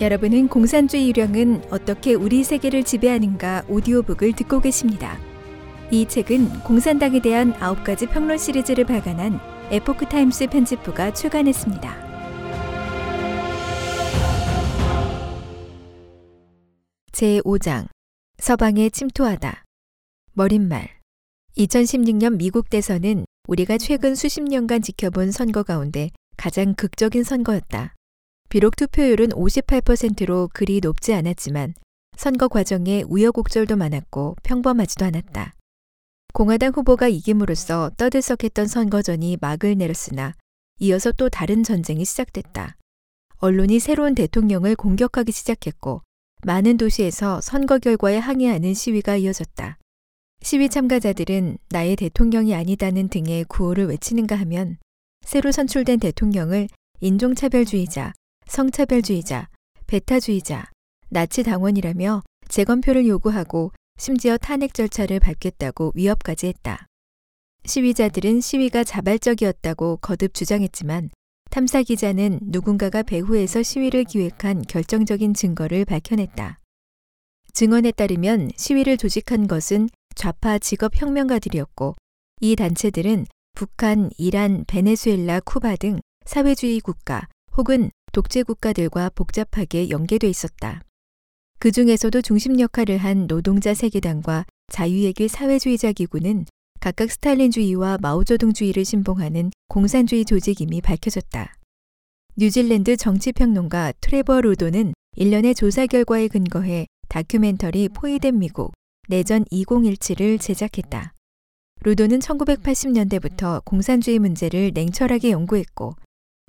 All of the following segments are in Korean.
여러분은 공산주의 유령은 어떻게 우리 세계를 지배하는가 오디오북을 듣고 계십니다. 이 책은 공산당에 대한 9가지 평론 시리즈를 발간한 에포크 타임스 편집부가 출간했습니다. 제5장 서방에 침투하다 머리말 2016년 미국 대선은 우리가 최근 수십 년간 지켜본 선거 가운데 가장 극적인 선거였다. 비록 투표율은 58%로 그리 높지 않았지만 선거 과정에 우여곡절도 많았고 평범하지도 않았다. 공화당 후보가 이김으로써 떠들썩했던 선거전이 막을 내렸으나 이어서 또 다른 전쟁이 시작됐다. 언론이 새로운 대통령을 공격하기 시작했고 많은 도시에서 선거 결과에 항의하는 시위가 이어졌다. 시위 참가자들은 나의 대통령이 아니다는 등의 구호를 외치는가 하면 새로 선출된 대통령을 인종차별주의자, 성차별주의자, 배타주의자, 나치 당원이라며 재검표를 요구하고 심지어 탄핵 절차를 밟겠다고 위협까지 했다. 시위자들은 시위가 자발적이었다고 거듭 주장했지만 탐사 기자는 누군가가 배후에서 시위를 기획한 결정적인 증거를 밝혀냈다. 증언에 따르면 시위를 조직한 것은 좌파 직업 혁명가들이었고 이 단체들은 북한, 이란, 베네수엘라, 쿠바 등 사회주의 국가 혹은 독재 국가들과 복잡하게 연계돼 있었다. 그 중에서도 중심 역할을 한 노동자 세계당과 자유예길 사회주의자 기구는 각각 스탈린주의와 마오쩌둥주의를 신봉하는 공산주의 조직임이 밝혀졌다. 뉴질랜드 정치평론가 트레버 루도는 일련의 조사 결과에 근거해 다큐멘터리 포위된 미국 내전 2017을 제작했다. 루도는 1980년대부터 공산주의 문제를 냉철하게 연구했고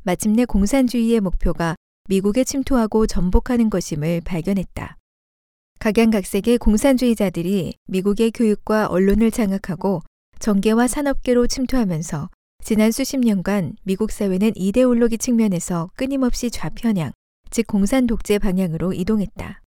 마침내 공산주의의 목표가 미국에 침투하고 전복하는 것임을 발견했다. 각양각색의 공산주의자들이 미국의 교육과 언론을 장악하고 정계와 산업계로 침투하면서 지난 수십 년간 미국 사회는 이데올로기 측면에서 끊임없이 좌편향, 즉 공산 독재 방향으로 이동했다.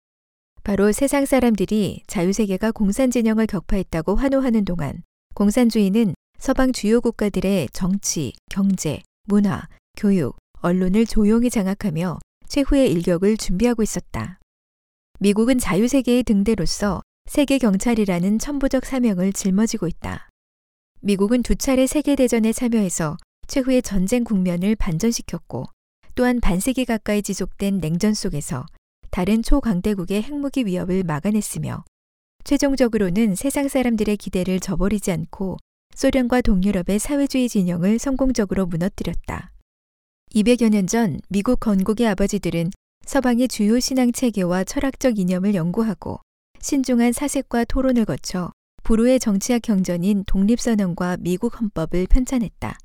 바로 세상 사람들이 자유세계가 공산 진영을 격파했다고 환호하는 동안 공산주의는 서방 주요 국가들의 정치, 경제, 문화, 교육, 언론을 조용히 장악하며 최후의 일격을 준비하고 있었다. 미국은 자유세계의 등대로서 세계 경찰이라는 천부적 사명을 짊어지고 있다. 미국은 두 차례 세계대전에 참여해서 최후의 전쟁 국면을 반전시켰고 또한 반세기 가까이 지속된 냉전 속에서 다른 초강대국의 핵무기 위협을 막아냈으며 최종적으로는 세상 사람들의 기대를 저버리지 않고 소련과 동유럽의 사회주의 진영을 성공적으로 무너뜨렸다. 200여 년 전 미국 건국의 아버지들은 서방의 주요 신앙 체계와 철학적 이념을 연구하고 신중한 사색과 토론을 거쳐 불후의 정치학 경전인 독립선언과 미국 헌법을 편찬했다.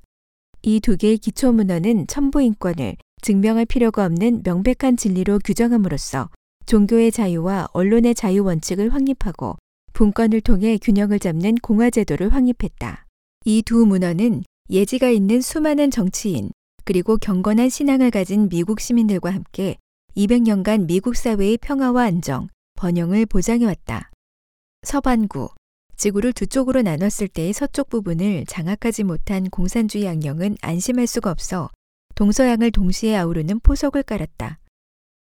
이 두 개의 기초 문헌은 천부인권을 증명할 필요가 없는 명백한 진리로 규정함으로써 종교의 자유와 언론의 자유 원칙을 확립하고 분권을 통해 균형을 잡는 공화제도를 확립했다. 이 두 문헌은 예지가 있는 수많은 정치인, 그리고 경건한 신앙을 가진 미국 시민들과 함께 200년간 미국 사회의 평화와 안정, 번영을 보장해왔다. 서반구, 지구를 두 쪽으로 나눴을 때의 서쪽 부분을 장악하지 못한 공산주의 악령은 안심할 수가 없어 동서양을 동시에 아우르는 포석을 깔았다.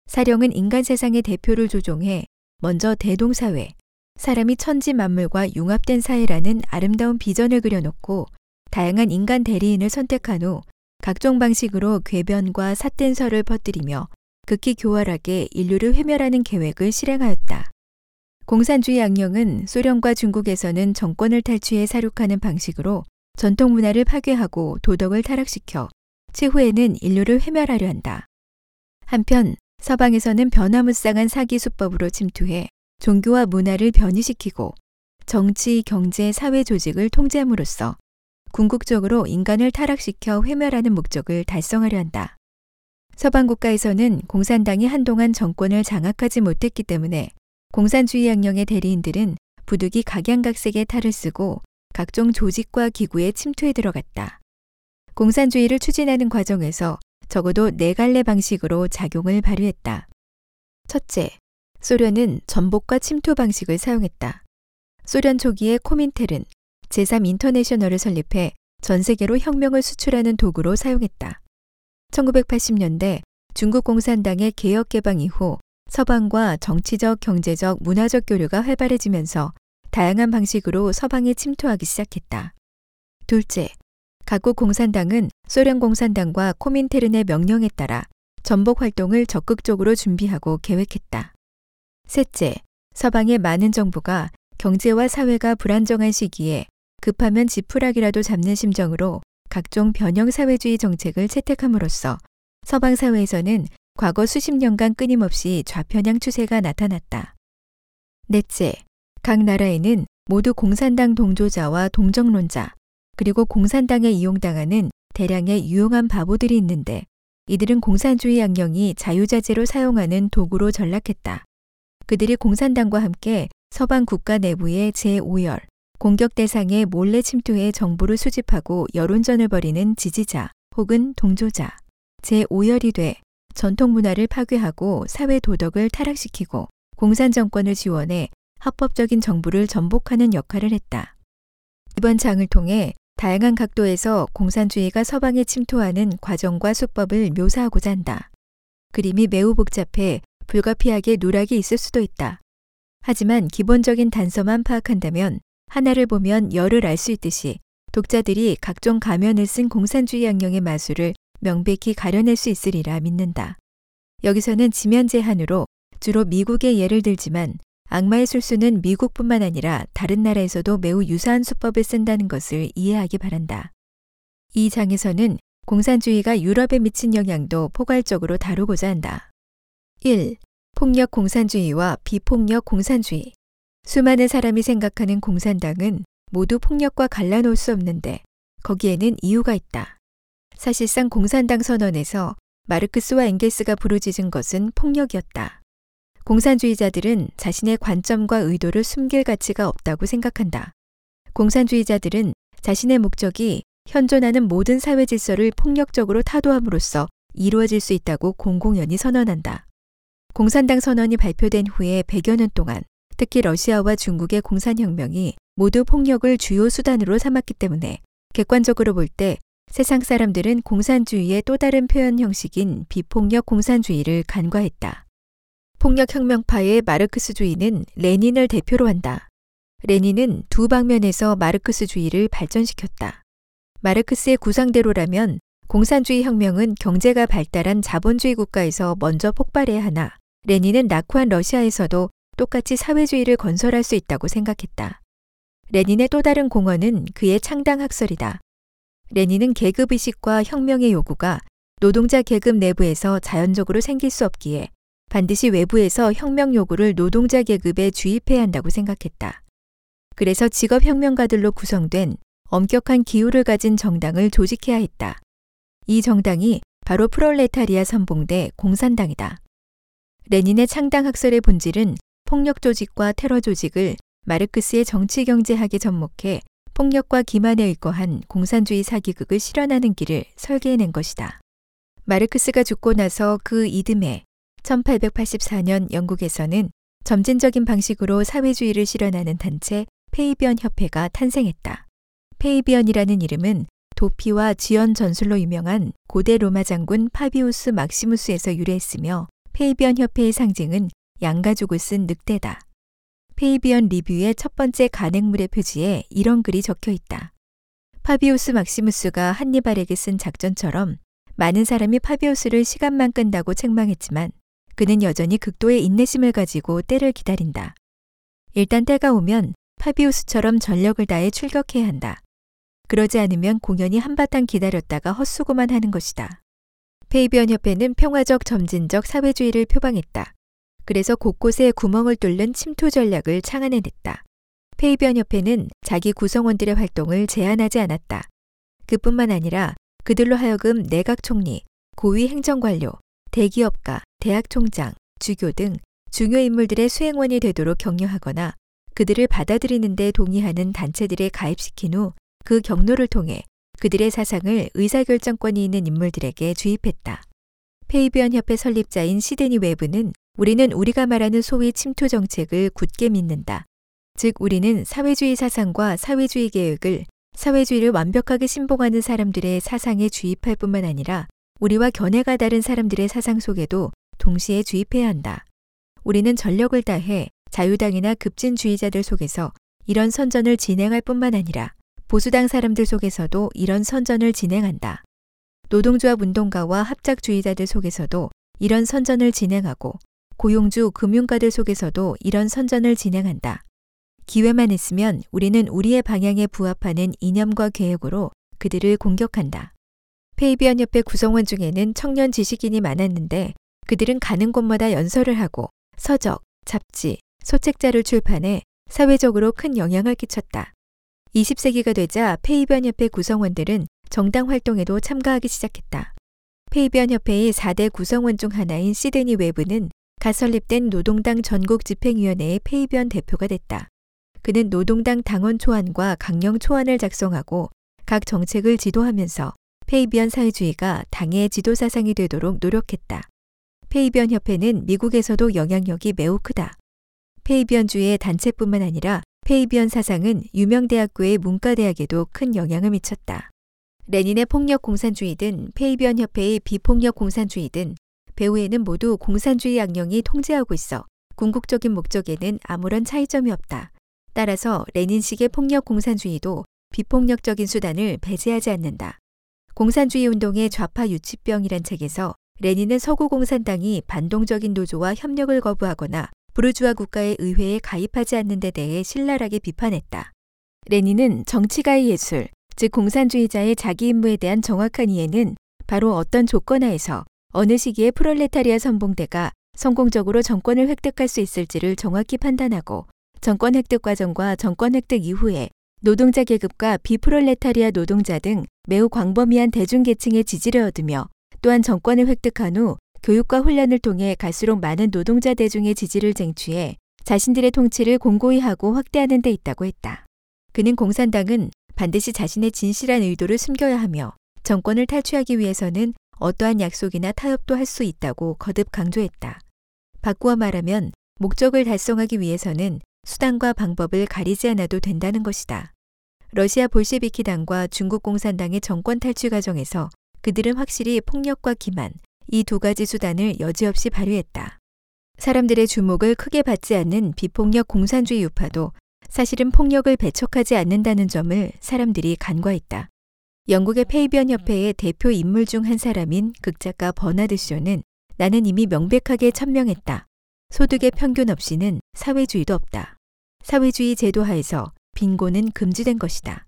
사령은 인간 세상의 대표를 조종해 먼저 대동사회, 사람이 천지 만물과 융합된 사회라는 아름다운 비전을 그려놓고 다양한 인간 대리인을 선택한 후 각종 방식으로 궤변과 삿된 설을 퍼뜨리며 극히 교활하게 인류를 회멸하는 계획을 실행하였다. 공산주의 악령은 소련과 중국에서는 정권을 탈취해 사륙하는 방식으로 전통 문화를 파괴하고 도덕을 타락시켜 최후에는 인류를 회멸하려 한다. 한편 서방에서는 변화무쌍한 사기 수법으로 침투해 종교와 문화를 변이시키고 정치, 경제, 사회 조직을 통제함으로써 궁극적으로 인간을 타락시켜 회멸하는 목적을 달성하려 한다. 서방 국가에서는 공산당이 한동안 정권을 장악하지 못했기 때문에 공산주의 양령의 대리인들은 부득이 각양각색의 탈을 쓰고 각종 조직과 기구에 침투해 들어갔다. 공산주의를 추진하는 과정에서 적어도 네 갈래 방식으로 작용을 발휘했다. 첫째, 소련은 전복과 침투 방식을 사용했다. 소련 초기에 코민텔은 제3 인터내셔널을 설립해 전 세계로 혁명을 수출하는 도구로 사용했다. 1980년대 중국 공산당의 개혁 개방 이후 서방과 정치적, 경제적, 문화적 교류가 활발해지면서 다양한 방식으로 서방에 침투하기 시작했다. 둘째, 각국 공산당은 소련 공산당과 코민테른의 명령에 따라 전복 활동을 적극적으로 준비하고 계획했다. 셋째, 서방의 많은 정부가 경제와 사회가 불안정한 시기에 급하면 지푸라기라도 잡는 심정으로 각종 변형 사회주의 정책을 채택함으로써 서방 사회에서는 과거 수십 년간 끊임없이 좌편향 추세가 나타났다. 넷째, 각 나라에는 모두 공산당 동조자와 동정론자, 그리고 공산당에 이용당하는 대량의 유용한 바보들이 있는데 이들은 공산주의 양령이 자유자재로 사용하는 도구로 전락했다. 그들이 공산당과 함께 서방 국가 내부의 제5열, 공격 대상에 몰래 침투해 정보를 수집하고 여론전을 벌이는 지지자 혹은 동조자, 제5열이 돼 전통 문화를 파괴하고 사회 도덕을 타락시키고 공산 정권을 지원해 합법적인 정부를 전복하는 역할을 했다. 이번 장을 통해 다양한 각도에서 공산주의가 서방에 침투하는 과정과 수법을 묘사하고자 한다. 그림이 매우 복잡해 불가피하게 누락이 있을 수도 있다. 하지만 기본적인 단서만 파악한다면 하나를 보면 열을 알 수 있듯이 독자들이 각종 가면을 쓴 공산주의 양령의 마술을 명백히 가려낼 수 있으리라 믿는다. 여기서는 지면 제한으로 주로 미국의 예를 들지만 악마의 술수는 미국뿐만 아니라 다른 나라에서도 매우 유사한 수법을 쓴다는 것을 이해하기 바란다. 이 장에서는 공산주의가 유럽에 미친 영향도 포괄적으로 다루고자 한다. 1. 폭력 공산주의와 비폭력 공산주의. 수많은 사람이 생각하는 공산당은 모두 폭력과 갈라놓을 수 없는데 거기에는 이유가 있다. 사실상 공산당 선언에서 마르크스와 엥겔스가 부르짖은 것은 폭력이었다. 공산주의자들은 자신의 관점과 의도를 숨길 가치가 없다고 생각한다. 공산주의자들은 자신의 목적이 현존하는 모든 사회 질서를 폭력적으로 타도함으로써 이루어질 수 있다고 공공연히 선언한다. 공산당 선언이 발표된 후에 100여 년 동안 특히 러시아와 중국의 공산혁명이 모두 폭력을 주요 수단으로 삼았기 때문에 객관적으로 볼 때 세상 사람들은 공산주의의 또 다른 표현 형식인 비폭력 공산주의를 간과했다. 폭력혁명파의 마르크스주의는 레닌을 대표로 한다. 레닌은 두 방면에서 마르크스주의를 발전시켰다. 마르크스의 구상대로라면 공산주의 혁명은 경제가 발달한 자본주의 국가에서 먼저 폭발해야 하나 레닌은 낙후한 러시아에서도 똑같이 사회주의를 건설할 수 있다고 생각했다. 레닌의 또 다른 공헌은 그의 창당 학설이다. 레닌은 계급의식과 혁명의 요구가 노동자 계급 내부에서 자연적으로 생길 수 없기에 반드시 외부에서 혁명 요구를 노동자 계급에 주입해야 한다고 생각했다. 그래서 직업혁명가들로 구성된 엄격한 기율을 가진 정당을 조직해야 했다. 이 정당이 바로 프롤레타리아 선봉대 공산당이다. 레닌의 창당 학설의 본질은 폭력 조직과 테러 조직을 마르크스의 정치 경제학에 접목해 폭력과 기만에 의거한 공산주의 사기극을 실현하는 길을 설계해낸 것이다. 마르크스가 죽고 나서 그 이듬해 1884년 영국에서는 점진적인 방식으로 사회주의를 실현하는 단체 페이비언 협회가 탄생했다. 페이비언이라는 이름은 도피와 지연 전술로 유명한 고대 로마 장군 파비우스 막시무스에서 유래했으며 페이비언 협회의 상징은 양가죽을 쓴 늑대다. 페이비언 리뷰의 첫 번째 간행물의 표지에 이런 글이 적혀 있다. 파비우스 막시무스가 한니발에게 쓴 작전처럼 많은 사람이 파비우스를 시간만 끈다고 책망했지만 그는 여전히 극도의 인내심을 가지고 때를 기다린다. 일단 때가 오면 파비우스처럼 전력을 다해 출격해야 한다. 그러지 않으면 공연히 한바탕 기다렸다가 헛수고만 하는 것이다. 페이비언 협회는 평화적 점진적 사회주의를 표방했다. 그래서 곳곳에 구멍을 뚫는 침투 전략을 창안해냈다. 페이비언 협회는 자기 구성원들의 활동을 제한하지 않았다. 그뿐만 아니라 그들로 하여금 내각 총리, 고위 행정관료, 대기업가, 대학 총장, 주교 등 중요 인물들의 수행원이 되도록 격려하거나 그들을 받아들이는 데 동의하는 단체들에 가입시킨 후 그 경로를 통해 그들의 사상을 의사결정권이 있는 인물들에게 주입했다. 페이비언 협회 설립자인 시드니 웨브는 우리는 우리가 말하는 소위 침투 정책을 굳게 믿는다. 즉, 우리는 사회주의 사상과 사회주의 계획을 사회주의를 완벽하게 신봉하는 사람들의 사상에 주입할 뿐만 아니라 우리와 견해가 다른 사람들의 사상 속에도 동시에 주입해야 한다. 우리는 전력을 다해 자유당이나 급진주의자들 속에서 이런 선전을 진행할 뿐만 아니라 보수당 사람들 속에서도 이런 선전을 진행한다. 노동조합 운동가와 합작주의자들 속에서도 이런 선전을 진행하고 고용주 금융가들 속에서도 이런 선전을 진행한다. 기회만 있으면 우리는 우리의 방향에 부합하는 이념과 계획으로 그들을 공격한다. 페이비안 협회 구성원 중에는 청년 지식인이 많았는데 그들은 가는 곳마다 연설을 하고 서적, 잡지, 소책자를 출판해 사회적으로 큰 영향을 끼쳤다. 20세기가 되자 페이비안 협회 구성원들은 정당 활동에도 참가하기 시작했다. 페이비안 협회의 4대 구성원 중 하나인 시드니 웨브는 갓 설립된 노동당 전국 집행위원회의 페이비안 대표가 됐다. 그는 노동당 당헌 초안과 강령 초안을 작성하고 각 정책을 지도하면서 페이비안 사회주의가 당의 지도 사상이 되도록 노력했다. 페이비안 협회는 미국에서도 영향력이 매우 크다. 페이비언주의 단체뿐만 아니라 페이비언 사상은 유명 대학교의 문과대학에도 큰 영향을 미쳤다. 레닌의 폭력 공산주의든 페이비언 협회의 비폭력 공산주의든 배후에는 모두 공산주의 악령이 통제하고 있어 궁극적인 목적에는 아무런 차이점이 없다. 따라서 레닌식의 폭력 공산주의도 비폭력적인 수단을 배제하지 않는다. 공산주의 운동의 좌파 유치병이란 책에서 레닌은 서구 공산당이 반동적인 노조와 협력을 거부하거나 부르주아 국가의 의회에 가입하지 않는 데 대해 신랄하게 비판했다. 레닌은 정치가의 예술, 즉 공산주의자의 자기 임무에 대한 정확한 이해는 바로 어떤 조건 하에서 어느 시기에 프롤레타리아 선봉대가 성공적으로 정권을 획득할 수 있을지를 정확히 판단하고 정권 획득 과정과 정권 획득 이후에 노동자 계급과 비프롤레타리아 노동자 등 매우 광범위한 대중계층의 지지를 얻으며 또한 정권을 획득한 후 교육과 훈련을 통해 갈수록 많은 노동자 대중의 지지를 쟁취해 자신들의 통치를 공고히 하고 확대하는 데 있다고 했다. 그는 공산당은 반드시 자신의 진실한 의도를 숨겨야 하며 정권을 탈취하기 위해서는 어떠한 약속이나 타협도 할 수 있다고 거듭 강조했다. 바꾸어 말하면 목적을 달성하기 위해서는 수단과 방법을 가리지 않아도 된다는 것이다. 러시아 볼셰비키 당과 중국 공산당의 정권 탈취 과정에서 그들은 확실히 폭력과 기만, 이 두 가지 수단을 여지없이 발휘했다. 사람들의 주목을 크게 받지 않는 비폭력 공산주의 유파도 사실은 폭력을 배척하지 않는다는 점을 사람들이 간과했다. 영국의 페이비언 협회의 대표 인물 중 한 사람인 극작가 버나드 쇼는 나는 이미 명백하게 천명했다. 소득의 평균 없이는 사회주의도 없다. 사회주의 제도 하에서 빈곤은 금지된 것이다.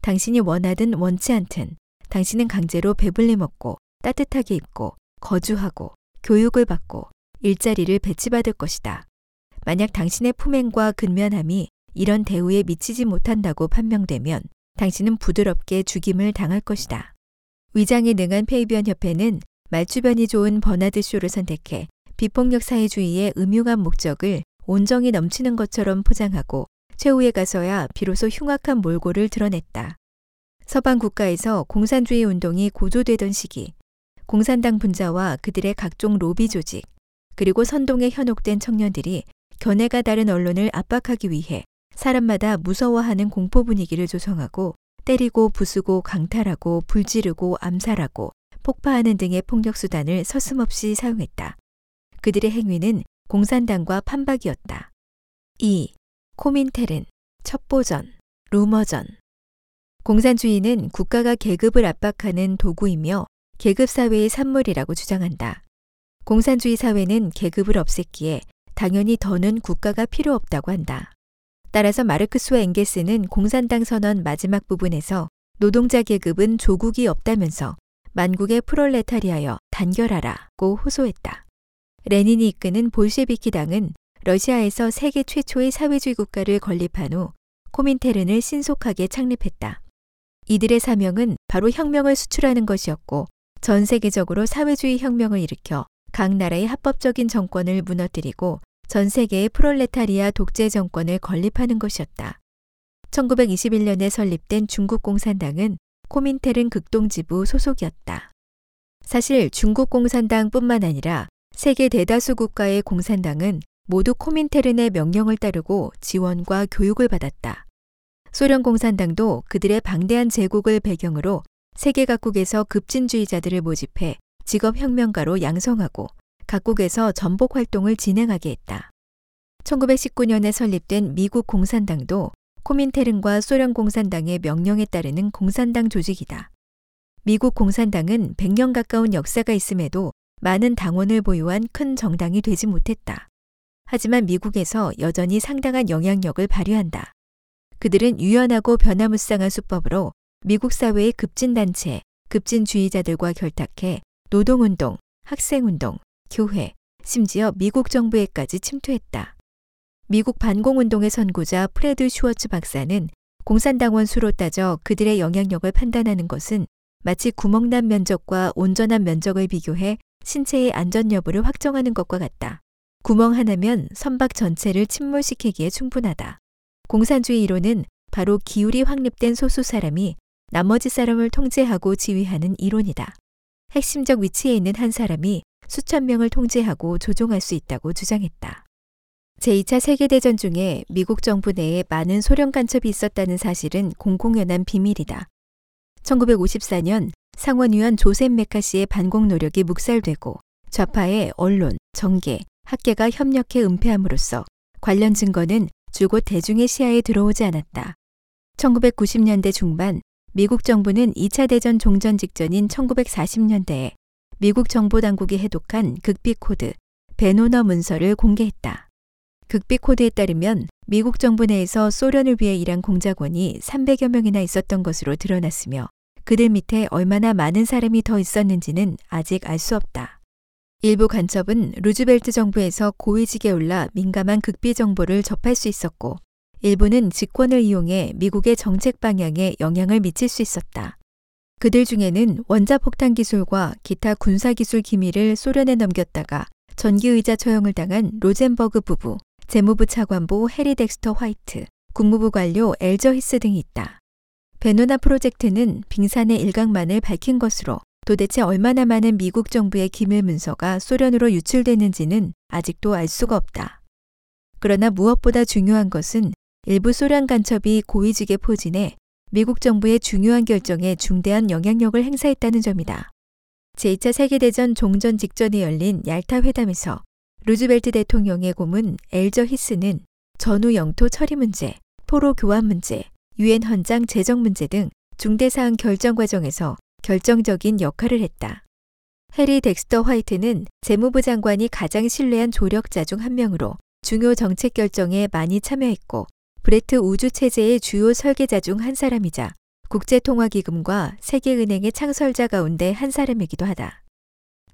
당신이 원하든 원치 않든 당신은 강제로 배불리 먹고 따뜻하게 입고 거주하고 교육을 받고 일자리를 배치받을 것이다. 만약 당신의 품행과 근면함이 이런 대우에 미치지 못한다고 판명되면 당신은 부드럽게 죽임을 당할 것이다. 위장에 능한 페이비언 협회는 말주변이 좋은 버나드 쇼를 선택해 비폭력 사회주의의 음흉한 목적을 온정이 넘치는 것처럼 포장하고 최후에 가서야 비로소 흉악한 몰골을 드러냈다. 서방 국가에서 공산주의 운동이 고조되던 시기, 공산당 분자와 그들의 각종 로비 조직, 그리고 선동에 현혹된 청년들이 견해가 다른 언론을 압박하기 위해 사람마다 무서워하는 공포 분위기를 조성하고 때리고 부수고 강탈하고 불지르고 암살하고 폭파하는 등의 폭력 수단을 서슴없이 사용했다. 그들의 행위는 공산당과 판박이었다. 2. 코민텔은 첩보전, 루머전. 공산주의는 국가가 계급을 압박하는 도구이며 계급 사회의 산물이라고 주장한다. 공산주의 사회는 계급을 없앴기에 당연히 더는 국가가 필요 없다고 한다. 따라서 마르크스와 엥게스는 공산당 선언 마지막 부분에서 노동자 계급은 조국이 없다면서 만국의 프롤레타리아여 단결하라고 호소했다. 레닌이 이끄는 볼셰비키 당은 러시아에서 세계 최초의 사회주의 국가를 건립한 후 코민테른을 신속하게 창립했다. 이들의 사명은 바로 혁명을 수출하는 것이었고 전 세계적으로 사회주의 혁명을 일으켜 각 나라의 합법적인 정권을 무너뜨리고 전 세계의 프롤레타리아 독재 정권을 건립하는 것이었다. 1921년에 설립된 중국 공산당은 코민테른 극동지부 소속이었다. 사실 중국 공산당뿐만 아니라 세계 대다수 국가의 공산당은 모두 코민테른의 명령을 따르고 지원과 교육을 받았다. 소련 공산당도 그들의 방대한 제국을 배경으로 세계 각국에서 급진주의자들을 모집해 직업혁명가로 양성하고 각국에서 전복 활동을 진행하게 했다. 1919년에 설립된 미국 공산당도 코민테른과 소련 공산당의 명령에 따르는 공산당 조직이다. 미국 공산당은 100년 가까운 역사가 있음에도 많은 당원을 보유한 큰 정당이 되지 못했다. 하지만 미국에서 여전히 상당한 영향력을 발휘한다. 그들은 유연하고 변화무쌍한 수법으로 미국 사회의 급진단체, 급진주의자들과 결탁해 노동운동, 학생운동, 교회, 심지어 미국 정부에까지 침투했다. 미국 반공운동의 선구자 프레드 슈워츠 박사는 공산당원 수로 따져 그들의 영향력을 판단하는 것은 마치 구멍난 면적과 온전한 면적을 비교해 신체의 안전 여부를 확정하는 것과 같다. 구멍 하나면 선박 전체를 침몰시키기에 충분하다. 공산주의 이론은 바로 기울이 확립된 소수 사람이 나머지 사람을 통제하고 지휘하는 이론이다. 핵심적 위치에 있는 한 사람이 수천 명을 통제하고 조종할 수 있다고 주장했다. 제2차 세계대전 중에 미국 정부 내에 많은 소련 간첩이 있었다는 사실은 공공연한 비밀이다. 1954년 상원의원 조셉 메카시의 반공 노력이 묵살되고 좌파의 언론, 정계, 학계가 협력해 은폐함으로써 관련 증거는 줄곧 대중의 시야에 들어오지 않았다. 1990년대 중반 미국 정부는 2차 대전 종전 직전인 1940년대에 미국 정보 당국이 해독한 극비 코드 베노너 문서를 공개했다. 극비 코드에 따르면 미국 정부 내에서 소련을 위해 일한 공작원이 300여 명이나 있었던 것으로 드러났으며 그들 밑에 얼마나 많은 사람이 더 있었는지는 아직 알 수 없다. 일부 간첩은 루즈벨트 정부에서 고위직에 올라 민감한 극비 정보를 접할 수 있었고 일부는 직권을 이용해 미국의 정책 방향에 영향을 미칠 수 있었다. 그들 중에는 원자폭탄 기술과 기타 군사기술 기밀을 소련에 넘겼다가 전기의자 처형을 당한 로젠버그 부부, 재무부 차관보 해리 덱스터 화이트, 국무부 관료 엘저 히스 등이 있다. 베노나 프로젝트는 빙산의 일각만을 밝힌 것으로 도대체 얼마나 많은 미국 정부의 기밀 문서가 소련으로 유출되는지는 아직도 알 수가 없다. 그러나 무엇보다 중요한 것은 일부 소련 간첩이 고위직에 포진해 미국 정부의 중요한 결정에 중대한 영향력을 행사했다는 점이다. 제2차 세계대전 종전 직전에 열린 얄타 회담에서 루즈벨트 대통령의 고문 엘저 히스는 전후 영토 처리 문제, 포로 교환 문제, 유엔 헌장 제정 문제 등 중대사항 결정 과정에서 결정적인 역할을 했다. 해리 덱스터 화이트는 재무부 장관이 가장 신뢰한 조력자 중 한 명으로 중요 정책 결정에 많이 참여했고 브레튼 우즈 체제의 주요 설계자 중 한 사람이자 국제통화기금과 세계은행의 창설자 가운데 한 사람이기도 하다.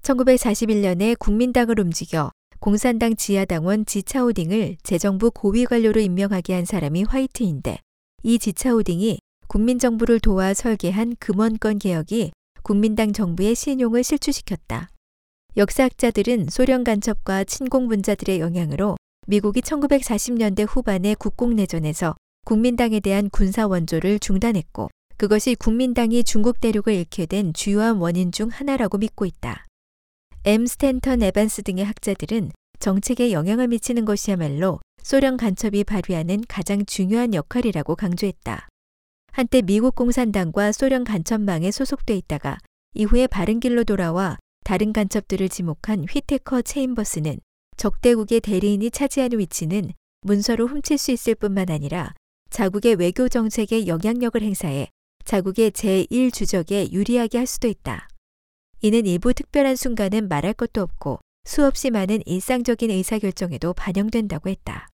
1941년에 국민당을 움직여 공산당 지하당원 지차오딩을 재정부 고위 관료로 임명하게 한 사람이 화이트인데 이 지차오딩이 국민정부를 도와 설계한 금원권 개혁이 국민당 정부의 신용을 실추시켰다. 역사학자들은 소련 간첩과 친공 분자들의 영향으로 미국이 1940년대 후반의 국공내전에서 국민당에 대한 군사 원조를 중단했고 그것이 국민당이 중국 대륙을 잃게 된 주요한 원인 중 하나라고 믿고 있다. M. 스탠턴 에반스 등의 학자들은 정책에 영향을 미치는 것이야말로 소련 간첩이 발휘하는 가장 중요한 역할이라고 강조했다. 한때 미국 공산당과 소련 간첩망에 소속돼 있다가 이후에 바른 길로 돌아와 다른 간첩들을 지목한 휘테커 체인버스는 적대국의 대리인이 차지하는 위치는 문서로 훔칠 수 있을 뿐만 아니라 자국의 외교 정책에 영향력을 행사해 자국의 제1주적에 유리하게 할 수도 있다. 이는 일부 특별한 순간은 말할 것도 없고 수없이 많은 일상적인 의사결정에도 반영된다고 했다.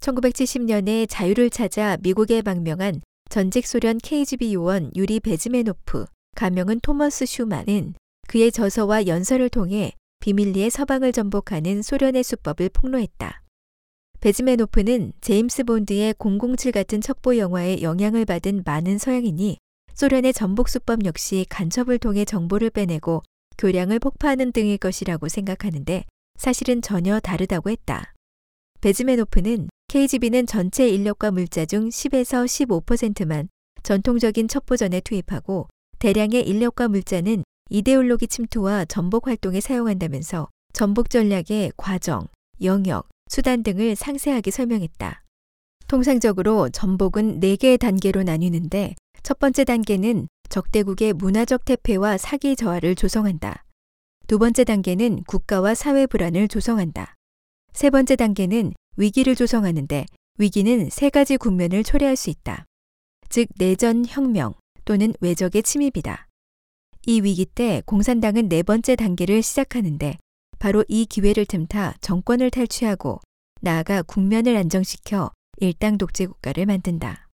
1970년에 자유를 찾아 미국에 방명한 전직 소련 KGB 요원 유리 베즈메노프, 가명은 토머스 슈만은 그의 저서와 연설을 통해 비밀리에 서방을 전복하는 소련의 수법을 폭로했다. 베즈메노프는 제임스 본드의 007 같은 첩보 영화에 영향을 받은 많은 서양인이 소련의 전복 수법 역시 간첩을 통해 정보를 빼내고 교량을 폭파하는 등일 것이라고 생각하는데 사실은 전혀 다르다고 했다. 베즈메노프는 KGB는 전체 인력과 물자 중 10에서 15%만 전통적인 첩보전에 투입하고 대량의 인력과 물자는 이데올로기 침투와 전복 활동에 사용한다면서 전복 전략의 과정, 영역, 수단 등을 상세하게 설명했다. 통상적으로 전복은 4개의 단계로 나뉘는데 첫 번째 단계는 적대국의 문화적 태폐와 사기 저하를 조성한다. 두 번째 단계는 국가와 사회 불안을 조성한다. 세 번째 단계는 위기를 조성하는데 위기는 세 가지 국면을 초래할 수 있다. 즉, 내전, 혁명 또는 외적의 침입이다. 이 위기 때 공산당은 네 번째 단계를 시작하는데 바로 이 기회를 틈타 정권을 탈취하고 나아가 국면을 안정시켜 일당 독재 국가를 만든다.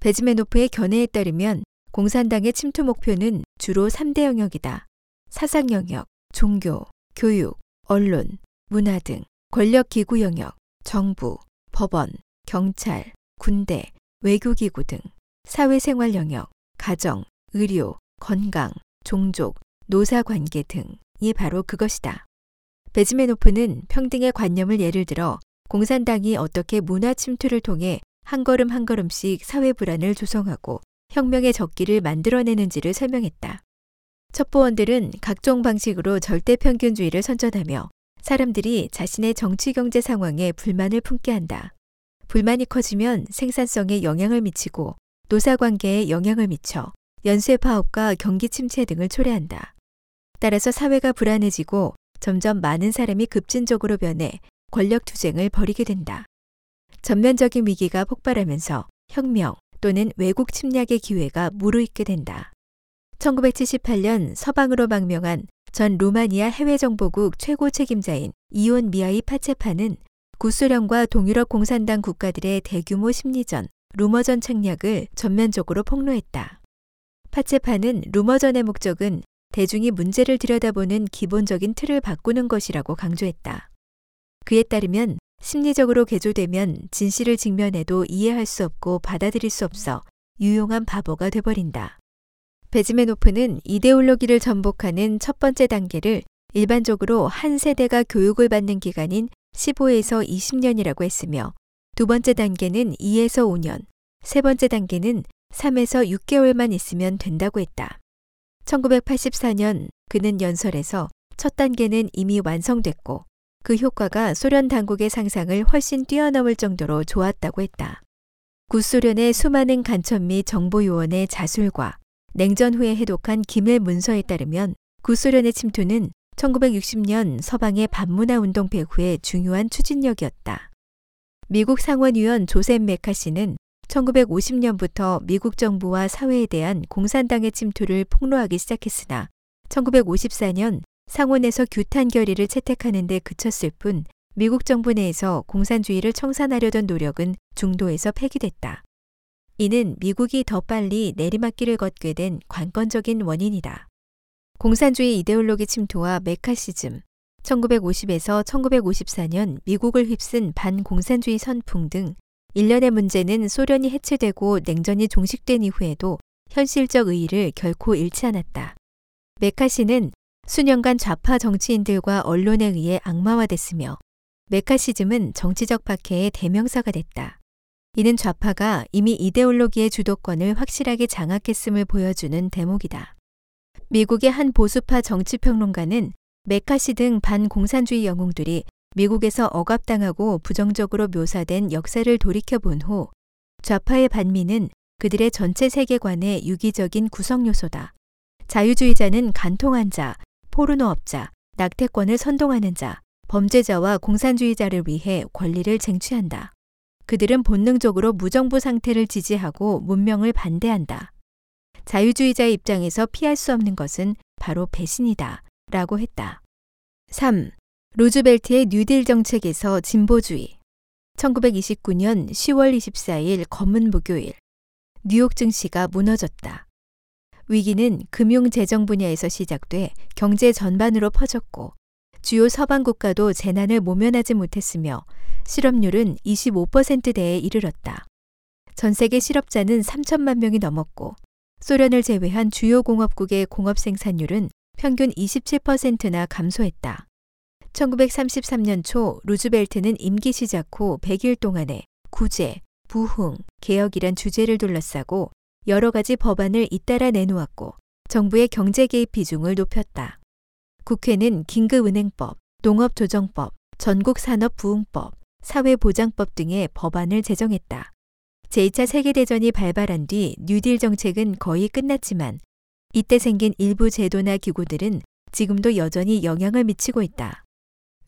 베즈메노프의 견해에 따르면 공산당의 침투 목표는 주로 3대 영역이다. 사상 영역, 종교, 교육, 언론, 문화 등 권력 기구 영역, 정부, 법원, 경찰, 군대, 외교기구 등 사회생활 영역, 가정, 의료, 건강, 종족, 노사 관계 등이 바로 그것이다. 베즈메노프는 평등의 관념을 예를 들어 공산당이 어떻게 문화 침투를 통해 한 걸음 한 걸음씩 사회 불안을 조성하고 혁명의 적기를 만들어내는지를 설명했다. 첩보원들은 각종 방식으로 절대 평균주의를 선전하며 사람들이 자신의 정치 경제 상황에 불만을 품게 한다. 불만이 커지면 생산성에 영향을 미치고 노사 관계에 영향을 미쳐 연쇄 파업과 경기 침체 등을 초래한다. 따라서 사회가 불안해지고 점점 많은 사람이 급진적으로 변해 권력 투쟁을 벌이게 된다. 전면적인 위기가 폭발하면서 혁명 또는 외국 침략의 기회가 무르익게 된다. 1978년 서방으로 망명한 전 루마니아 해외정보국 최고 책임자인 이온 미아이 파체파는 구소련과 동유럽 공산당 국가들의 대규모 심리전, 루머전 책략을 전면적으로 폭로했다. 파체파는 루머전의 목적은 대중이 문제를 들여다보는 기본적인 틀을 바꾸는 것이라고 강조했다. 그에 따르면 심리적으로 개조되면 진실을 직면해도 이해할 수 없고 받아들일 수 없어 유용한 바보가 돼버린다. 베즈메노프는 이데올로기를 전복하는 첫 번째 단계를 일반적으로 한 세대가 교육을 받는 기간인 15에서 20년이라고 했으며 두 번째 단계는 2에서 5년, 세 번째 단계는 3에서 6개월만 있으면 된다고 했다. 1984년 그는 연설에서 첫 단계는 이미 완성됐고 그 효과가 소련 당국의 상상을 훨씬 뛰어넘을 정도로 좋았다고 했다. 구소련의 수많은 간첩 및 정보 요원의 자술과 냉전 후에 해독한 기밀 문서에 따르면 구소련의 침투는 1960년 서방의 반문화 운동 배후의 중요한 추진력이었다. 미국 상원의원 조셉 메카시는 1950년부터 미국 정부와 사회에 대한 공산당의 침투를 폭로하기 시작했으나 1954년 상원에서 규탄 결의를 채택하는 데 그쳤을 뿐 미국 정부 내에서 공산주의를 청산하려던 노력은 중도에서 폐기됐다. 이는 미국이 더 빨리 내리막길을 걷게 된 관건적인 원인이다. 공산주의 이데올로기 침투와 메카시즘, 1950에서 1954년 미국을 휩쓴 반공산주의 선풍 등 일련의 문제는 소련이 해체되고 냉전이 종식된 이후에도 현실적 의의를 결코 잃지 않았다. 메카시는 수년간 좌파 정치인들과 언론에 의해 악마화됐으며 메카시즘은 정치적 박해의 대명사가 됐다. 이는 좌파가 이미 이데올로기의 주도권을 확실하게 장악했음을 보여주는 대목이다. 미국의 한 보수파 정치평론가는 메카시 등 반공산주의 영웅들이 미국에서 억압당하고 부정적으로 묘사된 역사를 돌이켜 본 후 좌파의 반미는 그들의 전체 세계관의 유기적인 구성 요소다. 자유주의자는 간통한 자, 포르노업자, 낙태권을 선동하는 자, 범죄자와 공산주의자를 위해 권리를 쟁취한다. 그들은 본능적으로 무정부 상태를 지지하고 문명을 반대한다. 자유주의자의 입장에서 피할 수 없는 것은 바로 배신이다. 라고 했다. 3. 루즈벨트의 뉴딜 정책에서 진보주의. 1929년 10월 24일 검은 목요일. 뉴욕 증시가 무너졌다. 위기는 금융 재정 분야에서 시작돼 경제 전반으로 퍼졌고 주요 서방 국가도 재난을 모면하지 못했으며 실업률은 25%대에 이르렀다. 전 세계 실업자는 3천만 명이 넘었고 소련을 제외한 주요 공업국의 공업 생산률은 평균 27%나 감소했다. 1933년 초 루즈벨트는 임기 시작 후 100일 동안에 구제, 부흥, 개혁이란 주제를 둘러싸고 여러 가지 법안을 잇따라 내놓았고 정부의 경제 개입 비중을 높였다. 국회는 긴급은행법, 농업조정법, 전국산업부흥법, 사회보장법 등의 법안을 제정했다. 제2차 세계대전이 발발한 뒤 뉴딜 정책은 거의 끝났지만 이때 생긴 일부 제도나 기구들은 지금도 여전히 영향을 미치고 있다.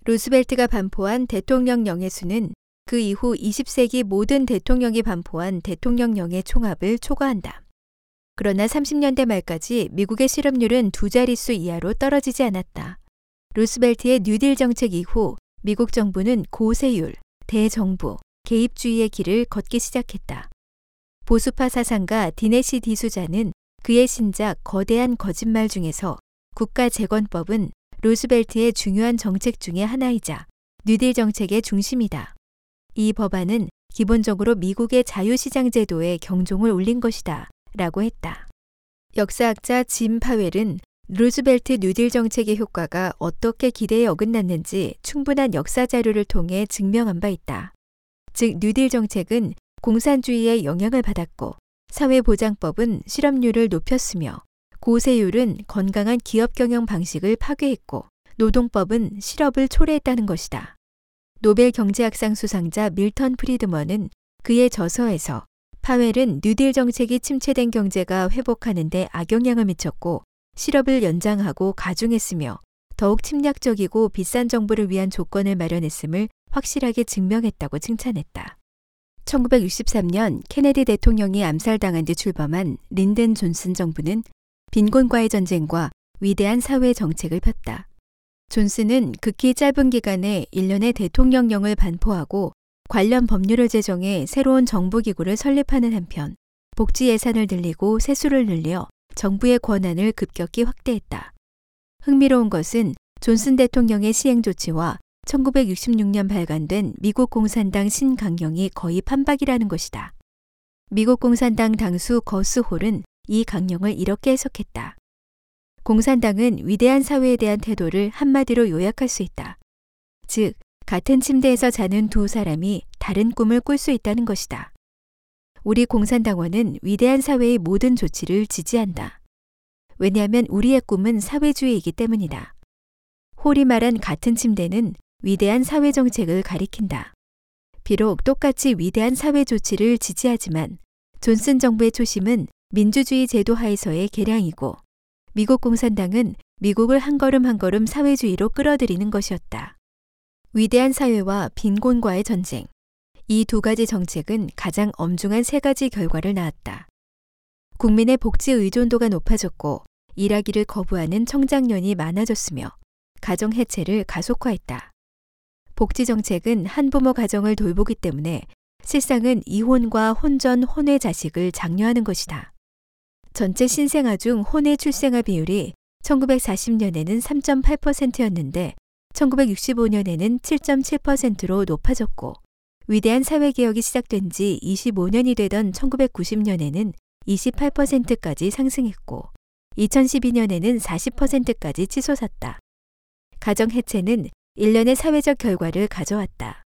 루스벨트가 반포한 대통령령의 수는 그 이후 20세기 모든 대통령이 반포한 대통령령의 총합을 초과한다. 그러나 30년대 말까지 미국의 실업률은 두 자릿수 이하로 떨어지지 않았다. 루스벨트의 뉴딜 정책 이후 미국 정부는 고세율, 대정부, 개입주의의 길을 걷기 시작했다. 보수파 사상가 디네시 디수자는 그의 신작 거대한 거짓말 중에서 국가재건법은 루스벨트의 중요한 정책 중의 하나이자 뉴딜 정책의 중심이다. 이 법안은 기본적으로 미국의 자유시장 제도에 경종을 울린 것이다. 라고 했다. 역사학자 짐 파웰은 루즈벨트 뉴딜 정책의 효과가 어떻게 기대에 어긋났는지 충분한 역사 자료를 통해 증명한 바 있다. 즉, 뉴딜 정책은 공산주의의 영향을 받았고, 사회보장법은 실업률을 높였으며, 고세율은 건강한 기업 경영 방식을 파괴했고, 노동법은 실업을 초래했다는 것이다. 노벨 경제학상 수상자 밀턴 프리드먼은 그의 저서에서 파웰은 뉴딜 정책이 침체된 경제가 회복하는데 악영향을 미쳤고 실업을 연장하고 가중했으며 더욱 침략적이고 비싼 정부를 위한 조건을 마련했음을 확실하게 증명했다고 칭찬했다. 1963년 케네디 대통령이 암살당한 뒤 출범한 린든 존슨 정부는 빈곤과의 전쟁과 위대한 사회 정책을 폈다. 존슨은 극히 짧은 기간에 1년의 대통령령을 반포하고 관련 법률을 제정해 새로운 정부기구를 설립하는 한편 복지 예산을 늘리고 세수를 늘려 정부의 권한을 급격히 확대했다. 흥미로운 것은 존슨 대통령의 시행 조치와 1966년 발간된 미국 공산당 신강령이 거의 판박이라는 것이다. 미국 공산당 당수 거스 홀은 이 강령을 이렇게 해석했다. 공산당은 위대한 사회에 대한 태도를 한마디로 요약할 수 있다. 즉, 같은 침대에서 자는 두 사람이 다른 꿈을 꿀 수 있다는 것이다. 우리 공산당원은 위대한 사회의 모든 조치를 지지한다. 왜냐하면 우리의 꿈은 사회주의이기 때문이다. 홀이 말한 같은 침대는 위대한 사회 정책을 가리킨다. 비록 똑같이 위대한 사회 조치를 지지하지만 존슨 정부의 초심은 민주주의 제도 하에서의 개량이고 미국 공산당은 미국을 한 걸음 한 걸음 사회주의로 끌어들이는 것이었다. 위대한 사회와 빈곤과의 전쟁. 이 두 가지 정책은 가장 엄중한 세 가지 결과를 낳았다. 국민의 복지 의존도가 높아졌고 일하기를 거부하는 청장년이 많아졌으며 가정 해체를 가속화했다. 복지 정책은 한부모 가정을 돌보기 때문에 실상은 이혼과 혼전, 혼외 자식을 장려하는 것이다. 전체 신생아 중 혼외 출생아 비율이 1940년에는 3.8%였는데 1965년에는 7.7%로 높아졌고 위대한 사회개혁이 시작된 지 25년이 되던 1990년에는 28%까지 상승했고 2012년에는 40%까지 치솟았다. 가정 해체는 일련의 사회적 결과를 가져왔다.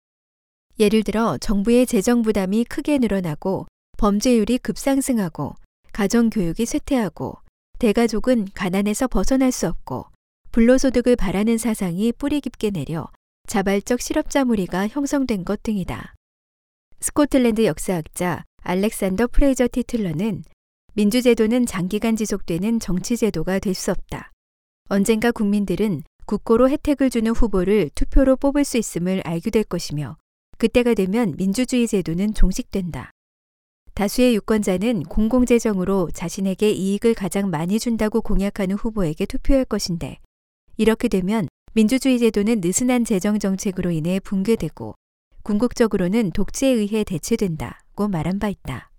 예를 들어 정부의 재정 부담이 크게 늘어나고 범죄율이 급상승하고 가정 교육이 쇠퇴하고 대가족은 가난에서 벗어날 수 없고 불로소득을 바라는 사상이 뿌리 깊게 내려 자발적 실업자 무리가 형성된 것 등이다. 스코틀랜드 역사학자 알렉산더 프레이저 티틀러는 민주제도는 장기간 지속되는 정치제도가 될 수 없다. 언젠가 국민들은 국고로 혜택을 주는 후보를 투표로 뽑을 수 있음을 알게 될 것이며 그때가 되면 민주주의 제도는 종식된다. 다수의 유권자는 공공재정으로 자신에게 이익을 가장 많이 준다고 공약하는 후보에게 투표할 것인데 이렇게 되면 민주주의 제도는 느슨한 재정 정책으로 인해 붕괴되고 궁극적으로는 독재에 의해 대체된다고 말한 바 있다.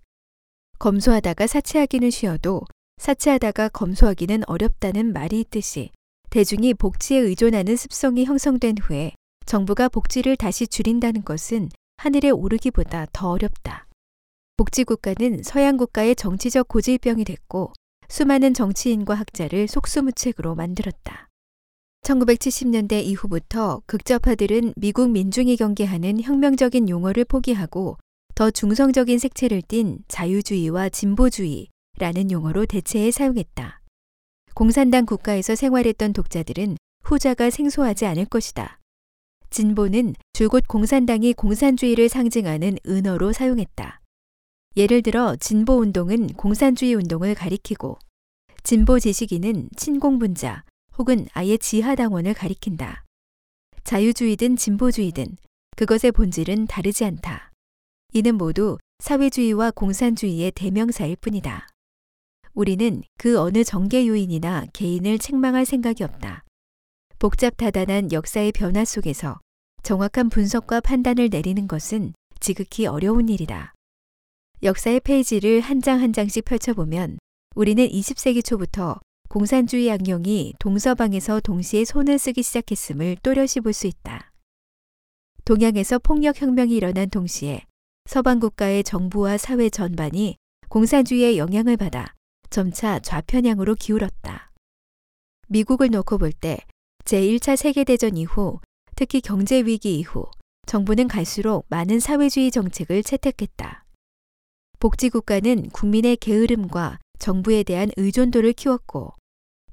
검소하다가 사치하기는 쉬어도 사치하다가 검소하기는 어렵다는 말이 있듯이 대중이 복지에 의존하는 습성이 형성된 후에 정부가 복지를 다시 줄인다는 것은 하늘에 오르기보다 더 어렵다. 복지국가는 서양 국가의 정치적 고질병이 됐고 수많은 정치인과 학자를 속수무책으로 만들었다. 1970년대 이후부터 극좌파들은 미국 민중이 경계하는 혁명적인 용어를 포기하고 더 중성적인 색채를 띤 자유주의와 진보주의라는 용어로 대체해 사용했다. 공산당 국가에서 생활했던 독자들은 후자가 생소하지 않을 것이다. 진보는 줄곧 공산당이 공산주의를 상징하는 은어로 사용했다. 예를 들어 진보 운동은 공산주의 운동을 가리키고 진보 지식인은 친공분자 혹은 아예 지하당원을 가리킨다. 자유주의든 진보주의든 그것의 본질은 다르지 않다. 이는 모두 사회주의와 공산주의의 대명사일 뿐이다. 우리는 그 어느 정계 요인이나 개인을 책망할 생각이 없다. 복잡다단한 역사의 변화 속에서 정확한 분석과 판단을 내리는 것은 지극히 어려운 일이다. 역사의 페이지를 한 장 한 장씩 펼쳐보면 우리는 20세기 초부터 공산주의 양령이 동서방에서 동시에 손을 쓰기 시작했음을 또렷이 볼 수 있다. 동양에서 폭력혁명이 일어난 동시에 서방 국가의 정부와 사회 전반이 공산주의의 영향을 받아 점차 좌편향으로 기울었다. 미국을 놓고 볼 때 제1차 세계대전 이후 특히 경제위기 이후 정부는 갈수록 많은 사회주의 정책을 채택했다. 복지국가는 국민의 게으름과 정부에 대한 의존도를 키웠고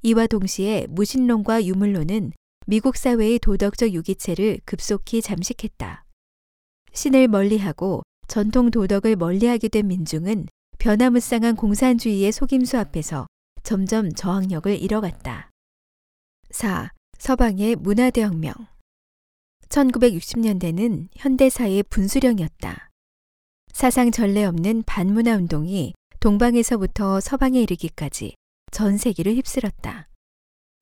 이와 동시에 무신론과 유물론은 미국 사회의 도덕적 유기체를 급속히 잠식했다. 신을 멀리하고 전통 도덕을 멀리하게 된 민중은 변화무쌍한 공산주의의 속임수 앞에서 점점 저항력을 잃어갔다. 4. 서방의 문화대혁명 1960년대는 현대사의 분수령이었다. 사상 전례 없는 반문화 운동이 동방에서부터 서방에 이르기까지 전 세계를 휩쓸었다.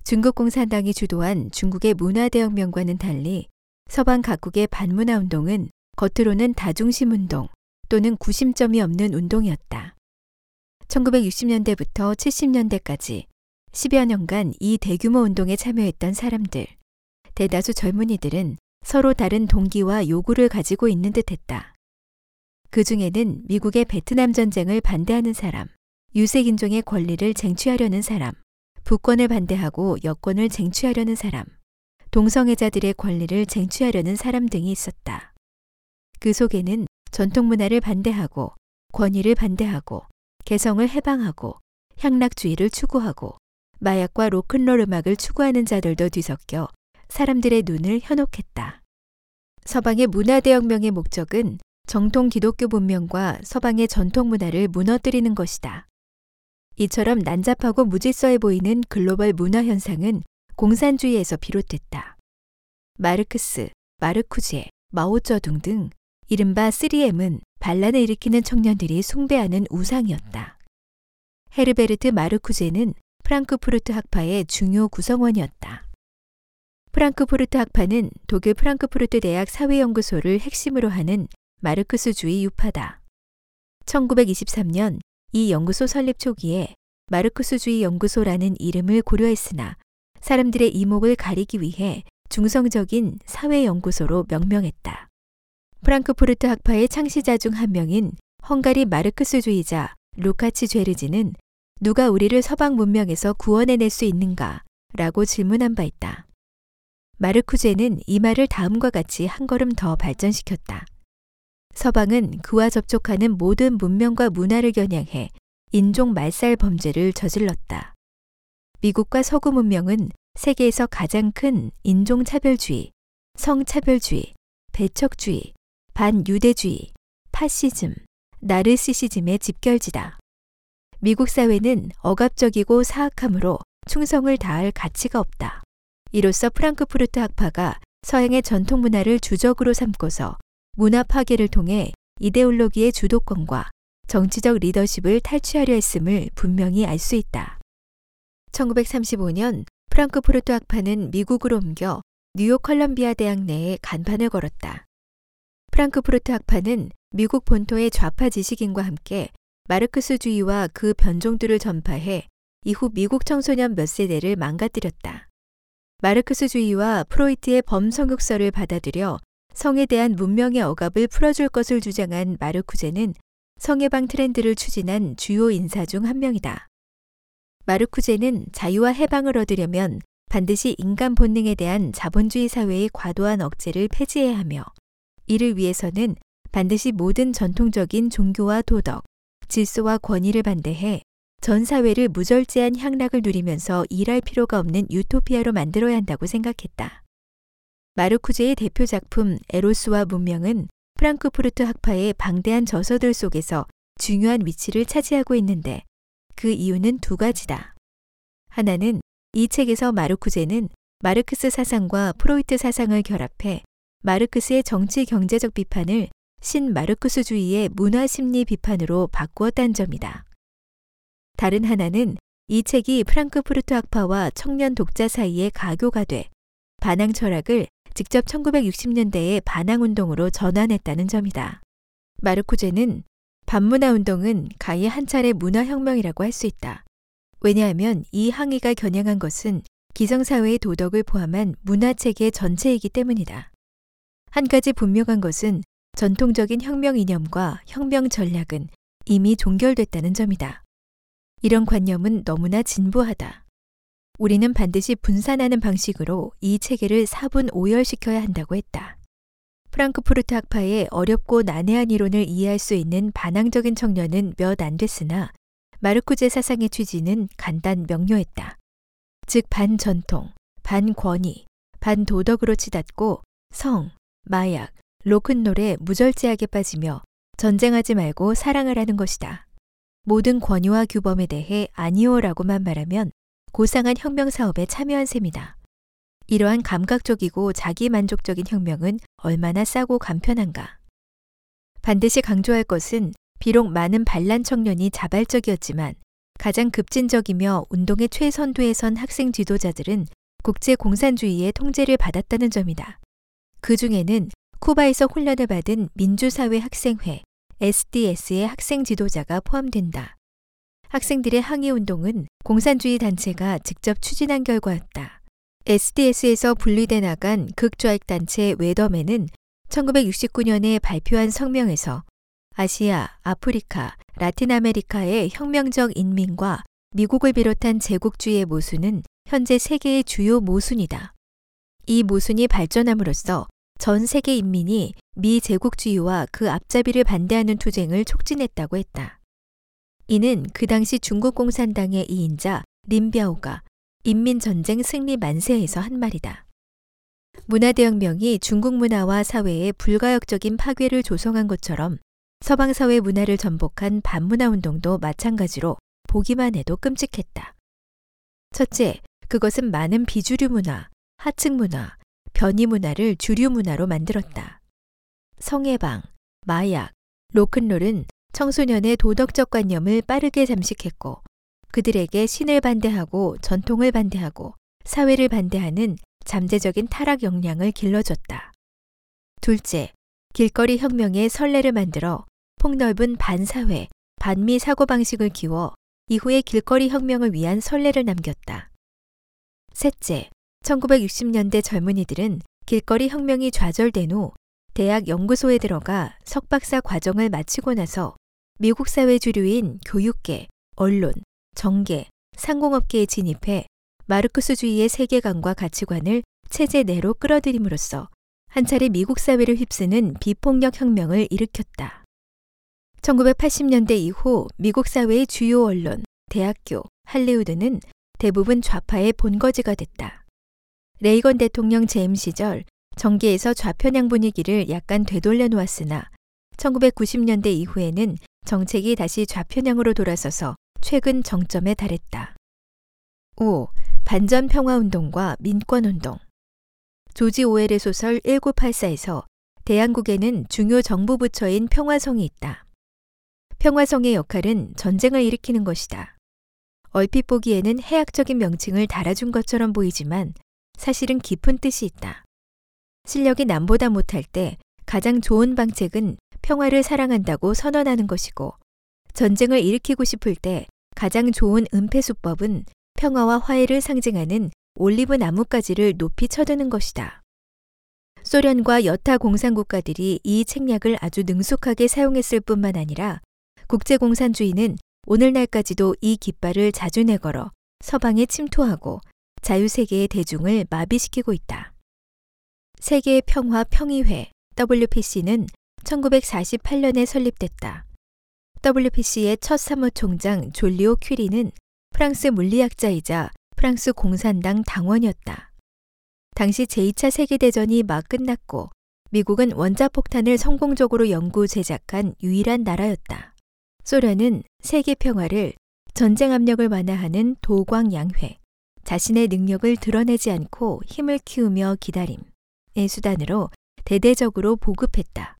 중국 공산당이 주도한 중국의 문화 대혁명과는 달리 서방 각국의 반문화 운동은 겉으로는 다중심 운동 또는 구심점이 없는 운동이었다. 1960년대부터 70년대까지 10여 년간 이 대규모 운동에 참여했던 사람들, 대다수 젊은이들은 서로 다른 동기와 요구를 가지고 있는 듯 했다. 그 중에는 미국의 베트남 전쟁을 반대하는 사람, 유색인종의 권리를 쟁취하려는 사람, 부권을 반대하고 여권을 쟁취하려는 사람, 동성애자들의 권리를 쟁취하려는 사람 등이 있었다. 그 속에는 전통 문화를 반대하고 권위를 반대하고 개성을 해방하고 향락주의를 추구하고 마약과 로큰롤 음악을 추구하는 자들도 뒤섞여 사람들의 눈을 현혹했다. 서방의 문화 대혁명의 목적은 정통 기독교 문명과 서방의 전통 문화를 무너뜨리는 것이다. 이처럼 난잡하고 무질서해 보이는 글로벌 문화 현상은 공산주의에서 비롯됐다. 마르크스, 마르쿠제, 마오쩌둥 등 이른바 3M은 반란을 일으키는 청년들이 숭배하는 우상이었다. 헤르베르트 마르쿠제는 프랑크푸르트 학파의 중요 구성원이었다. 프랑크푸르트 학파는 독일 프랑크푸르트 대학 사회연구소를 핵심으로 하는 마르크스주의 유파다. 1923년 이 연구소 설립 초기에 마르크스주의 연구소라는 이름을 고려했으나 사람들의 이목을 가리기 위해 중성적인 사회연구소로 명명했다. 프랑크푸르트 학파의 창시자 중 한 명인 헝가리 마르크스주의자 루카치 죄르지는 누가 우리를 서방 문명에서 구원해낼 수 있는가? 라고 질문한 바 있다. 마르쿠제는 이 말을 다음과 같이 한 걸음 더 발전시켰다. 서방은 그와 접촉하는 모든 문명과 문화를 겨냥해 인종 말살 범죄를 저질렀다. 미국과 서구 문명은 세계에서 가장 큰 인종차별주의, 성차별주의, 배척주의, 반유대주의, 파시즘, 나르시시즘의 집결지다. 미국 사회는 억압적이고 사악함으로 충성을 다할 가치가 없다. 이로써 프랑크푸르트 학파가 서양의 전통 문화를 주적으로 삼고서 문화 파괴를 통해 이데올로기의 주도권과 정치적 리더십을 탈취하려 했음을 분명히 알 수 있다. 1935년 프랑크푸르트 학파는 미국으로 옮겨 뉴욕 컬럼비아 대학 내에 간판을 걸었다. 프랑크푸르트 학파는 미국 본토의 좌파 지식인과 함께 마르크스주의와 그 변종들을 전파해 이후 미국 청소년 몇 세대를 망가뜨렸다. 마르크스주의와 프로이트의 범성욕설을 받아들여 성에 대한 문명의 억압을 풀어줄 것을 주장한 마르쿠제는 성해방 트렌드를 추진한 주요 인사 중 한 명이다. 마르쿠제는 자유와 해방을 얻으려면 반드시 인간 본능에 대한 자본주의 사회의 과도한 억제를 폐지해야 하며 이를 위해서는 반드시 모든 전통적인 종교와 도덕, 질서와 권위를 반대해 전 사회를 무절제한 향락을 누리면서 일할 필요가 없는 유토피아로 만들어야 한다고 생각했다. 마르쿠제의 대표 작품 에로스와 문명은 프랑크푸르트 학파의 방대한 저서들 속에서 중요한 위치를 차지하고 있는데 그 이유는 두 가지다. 하나는 이 책에서 마르쿠제는 마르크스 사상과 프로이트 사상을 결합해 마르크스의 정치 경제적 비판을 신 마르크스주의의 문화 심리 비판으로 바꾸었다는 점이다. 다른 하나는 이 책이 프랑크푸르트 학파와 청년 독자 사이에 가교가 돼 반항 철학을 직접 1960년대의 반항 운동으로 전환했다는 점이다. 마르쿠제는 반문화 운동은 가히 한 차례 문화 혁명이라고 할 수 있다. 왜냐하면 이 항의가 겨냥한 것은 기성사회의 도덕을 포함한 문화체계 전체이기 때문이다. 한 가지 분명한 것은 전통적인 혁명 이념과 혁명 전략은 이미 종결됐다는 점이다. 이런 관념은 너무나 진부하다. 우리는 반드시 분산하는 방식으로 이 체계를 사분 오열시켜야 한다고 했다. 프랑크푸르트 학파의 어렵고 난해한 이론을 이해할 수 있는 반항적인 청년은 몇 안 됐으나 마르쿠제 사상의 취지는 간단 명료했다. 즉 반전통, 반권위, 반도덕으로 치닫고 성, 마약, 로큰롤에 무절제하게 빠지며 전쟁하지 말고 사랑을 하는 것이다. 모든 권위와 규범에 대해 아니오라고만 말하면 고상한 혁명 사업에 참여한 셈이다. 이러한 감각적이고 자기 만족적인 혁명은 얼마나 싸고 간편한가. 반드시 강조할 것은 비록 많은 반란 청년이 자발적이었지만 가장 급진적이며 운동의 최선두에 선 학생 지도자들은 국제 공산주의의 통제를 받았다는 점이다. 그 중에는 쿠바에서 훈련을 받은 민주사회 학생회 SDS의 학생 지도자가 포함된다. 학생들의 항의 운동은 공산주의 단체가 직접 추진한 결과였다. SDS에서 분리돼 나간 극좌익 단체 웨더맨은 1969년에 발표한 성명에서 아시아, 아프리카, 라틴 아메리카의 혁명적 인민과 미국을 비롯한 제국주의의 모순은 현재 세계의 주요 모순이다. 이 모순이 발전함으로써 전 세계 인민이 미 제국주의와 그 앞잡이를 반대하는 투쟁을 촉진했다고 했다. 이는 그 당시 중국 공산당의 2인자 림비아오가 인민전쟁 승리 만세에서 한 말이다. 문화대혁명이 중국 문화와 사회에 불가역적인 파괴를 조성한 것처럼 서방 사회 문화를 전복한 반문화 운동도 마찬가지로 보기만 해도 끔찍했다. 첫째, 그것은 많은 비주류 문화, 하층 문화, 변이 문화를 주류 문화로 만들었다. 성해방, 마약, 로큰롤은 청소년의 도덕적 관념을 빠르게 잠식했고 그들에게 신을 반대하고 전통을 반대하고 사회를 반대하는 잠재적인 타락 역량을 길러줬다. 둘째, 길거리 혁명의 선례를 만들어 폭넓은 반사회, 반미 사고방식을 키워 이후에 길거리 혁명을 위한 선례를 남겼다. 셋째, 1960년대 젊은이들은 길거리 혁명이 좌절된 후 대학 연구소에 들어가 석박사 과정을 마치고 나서 미국 사회 주류인 교육계, 언론, 정계, 상공업계에 진입해 마르크스주의의 세계관과 가치관을 체제 내로 끌어들임으로써 한 차례 미국 사회를 휩쓰는 비폭력 혁명을 일으켰다. 1980년대 이후 미국 사회의 주요 언론, 대학교, 할리우드는 대부분 좌파의 본거지가 됐다. 레이건 대통령 재임 시절 정계에서 좌편향 분위기를 약간 되돌려 놓았으나 1990년대 이후에는 정책이 다시 좌편향으로 돌아서서 최근 정점에 달했다. 5. 반전 평화 운동과 민권 운동. 조지 오웰의 소설 1984에서 대한국에는 중요 정부 부처인 평화성이 있다. 평화성의 역할은 전쟁을 일으키는 것이다. 얼핏 보기에는 해학적인 명칭을 달아준 것처럼 보이지만 사실은 깊은 뜻이 있다. 실력이 남보다 못할 때 가장 좋은 방책은 평화를 사랑한다고 선언하는 것이고 전쟁을 일으키고 싶을 때 가장 좋은 은폐 수법은 평화와 화해를 상징하는 올리브 나뭇가지를 높이 쳐드는 것이다. 소련과 여타 공산국가들이 이 책략을 아주 능숙하게 사용했을 뿐만 아니라 국제공산주의는 오늘날까지도 이 깃발을 자주 내걸어 서방에 침투하고 자유세계의 대중을 마비시키고 있다. 세계 평화 평의회 WPC는 1948년에 설립됐다. WPC의 첫 사무총장 졸리오 큐리는 프랑스 물리학자이자 프랑스 공산당 당원이었다. 당시 제2차 세계대전이 막 끝났고 미국은 원자폭탄을 성공적으로 연구 제작한 유일한 나라였다. 소련은 세계 평화를 전쟁 압력을 완화하는 도광양회, 자신의 능력을 드러내지 않고 힘을 키우며 기다림의 수단으로 대대적으로 보급했다.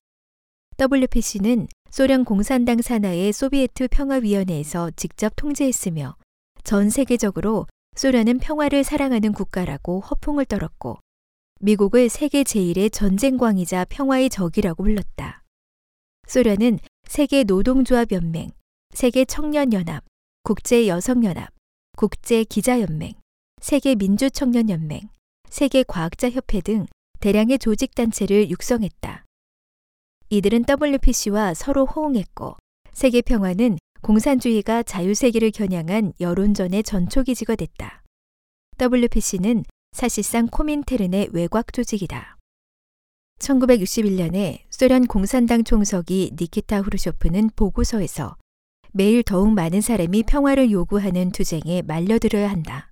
WPC는 소련 공산당 산하의 소비에트 평화위원회에서 직접 통제했으며 전 세계적으로 소련은 평화를 사랑하는 국가라고 허풍을 떨었고 미국을 세계 제1의 전쟁광이자 평화의 적이라고 불렀다. 소련은 세계 노동조합 연맹, 세계 청년연합, 국제 여성연합, 국제 기자연맹, 세계 민주청년연맹, 세계 과학자협회 등 대량의 조직단체를 육성했다. 이들은 WPC와 서로 호응했고 세계 평화는 공산주의가 자유세계를 겨냥한 여론전의 전초기지가 됐다. WPC는 사실상 코민테른의 외곽 조직이다. 1961년에 소련 공산당 총석이 니키타 후르쇼프는 보고서에서 매일 더욱 많은 사람이 평화를 요구하는 투쟁에 말려들어야 한다.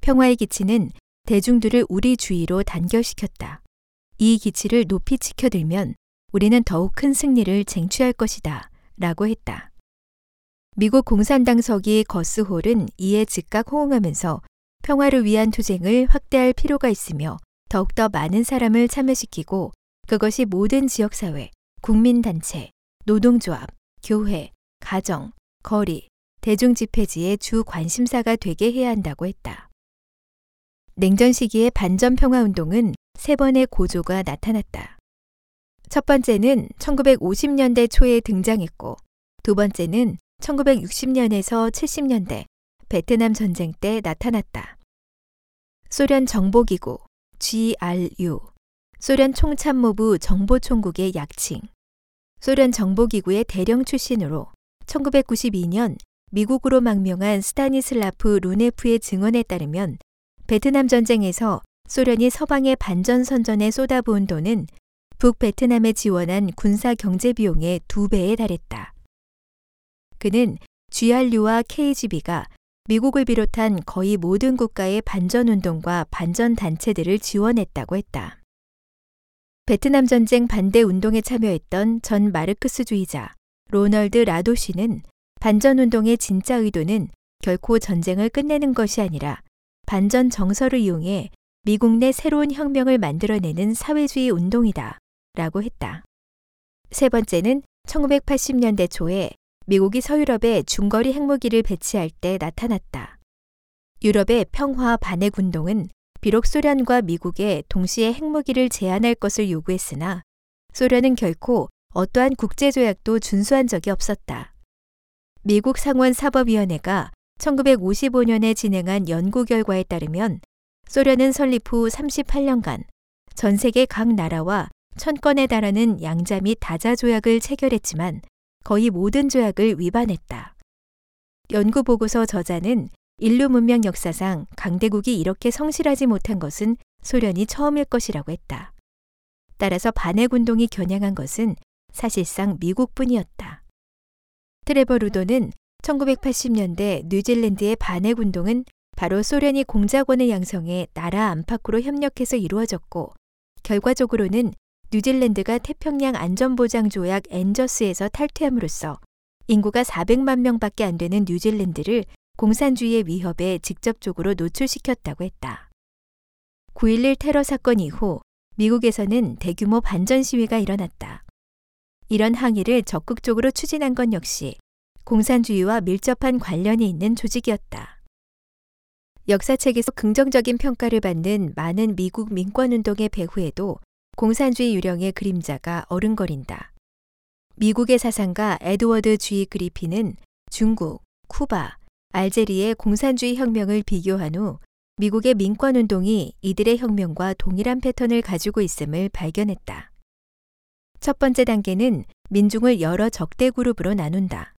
평화의 기치는 대중들을 우리 주위로 단결시켰다. 이 기치를 높이 지켜들면 우리는 더욱 큰 승리를 쟁취할 것이다. 라고 했다. 미국 공산당 서기 거스홀은 이에 즉각 호응하면서 평화를 위한 투쟁을 확대할 필요가 있으며 더욱더 많은 사람을 참여시키고 그것이 모든 지역사회, 국민단체, 노동조합, 교회, 가정, 거리, 대중집회지의 주 관심사가 되게 해야 한다고 했다. 냉전 시기의 반전 평화 운동은 세 번의 고조가 나타났다. 첫 번째는 1950년대 초에 등장했고, 두 번째는 1960년에서 70년대 베트남 전쟁 때 나타났다. 소련 정보기구 GRU, 소련 총참모부 정보총국의 약칭, 소련 정보기구의 대령 출신으로 1992년 미국으로 망명한 스타니슬라프 루네프의 증언에 따르면 베트남 전쟁에서 소련이 서방의 반전 선전에 쏟아부은 돈은 북베트남에 지원한 군사 경제 비용의 두 배에 달했다. 그는 GRU와 KGB가 미국을 비롯한 거의 모든 국가의 반전 운동과 반전 단체들을 지원했다고 했다. 베트남 전쟁 반대 운동에 참여했던 전 마르크스주의자 로널드 라도시는 반전 운동의 진짜 의도는 결코 전쟁을 끝내는 것이 아니라 반전 정서를 이용해 미국 내 새로운 혁명을 만들어내는 사회주의 운동이다. 라고 했다. 세 번째는 1980년대 초에 미국이 서유럽에 중거리 핵무기를 배치할 때 나타났다. 유럽의 평화 반핵 운동은 비록 소련과 미국에 동시에 핵무기를 제한할 것을 요구했으나 소련은 결코 어떠한 국제조약도 준수한 적이 없었다. 미국 상원 사법위원회가 1955년에 진행한 연구 결과에 따르면 소련은 설립 후 38년간 전 세계 각 나라와 천 건에 달하는 양자 및 다자 조약을 체결했지만 거의 모든 조약을 위반했다. 연구 보고서 저자는 인류 문명 역사상 강대국이 이렇게 성실하지 못한 것은 소련이 처음일 것이라고 했다. 따라서 반핵 운동이 겨냥한 것은 사실상 미국뿐이었다. 트레버 루도는 1980년대 뉴질랜드의 반핵 운동은 바로 소련이 공작원을 양성해 나라 안팎으로 협력해서 이루어졌고 결과적으로는 뉴질랜드가 태평양 안전보장 조약 엔저스에서 탈퇴함으로써 인구가 400만 명밖에 안 되는 뉴질랜드를 공산주의의 위협에 직접적으로 노출시켰다고 했다. 9.11 테러 사건 이후 미국에서는 대규모 반전 시위가 일어났다. 이런 항의를 적극적으로 추진한 건 역시 공산주의와 밀접한 관련이 있는 조직이었다. 역사책에서 긍정적인 평가를 받는 많은 미국 민권운동의 배후에도 공산주의 유령의 그림자가 어른거린다. 미국의 사상가 에드워드 G. 그리피는 중국, 쿠바, 알제리의 공산주의 혁명을 비교한 후 미국의 민권운동이 이들의 혁명과 동일한 패턴을 가지고 있음을 발견했다. 첫 번째 단계는 민중을 여러 적대 그룹으로 나눈다.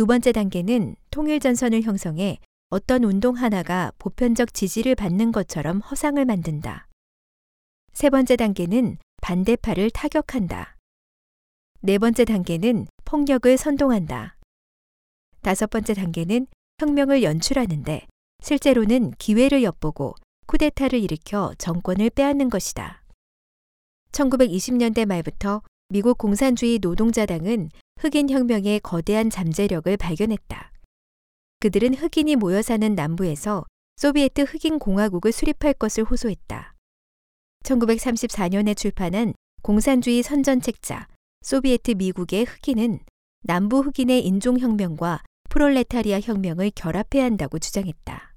두 번째 단계는 통일 전선을 형성해 어떤 운동 하나가 보편적 지지를 받는 것처럼 허상을 만든다. 세 번째 단계는 반대파를 타격한다. 네 번째 단계는 폭력을 선동한다. 다섯 번째 단계는 혁명을 연출하는데 실제로는 기회를 엿보고 쿠데타를 일으켜 정권을 빼앗는 것이다. 1920년대 말부터 미국 공산주의 노동자당은 흑인 혁명의 거대한 잠재력을 발견했다. 그들은 흑인이 모여 사는 남부에서 소비에트 흑인 공화국을 수립할 것을 호소했다. 1934년에 출판한 공산주의 선전책자 소비에트 미국의 흑인은 남부 흑인의 인종혁명과 프롤레타리아 혁명을 결합해야 한다고 주장했다.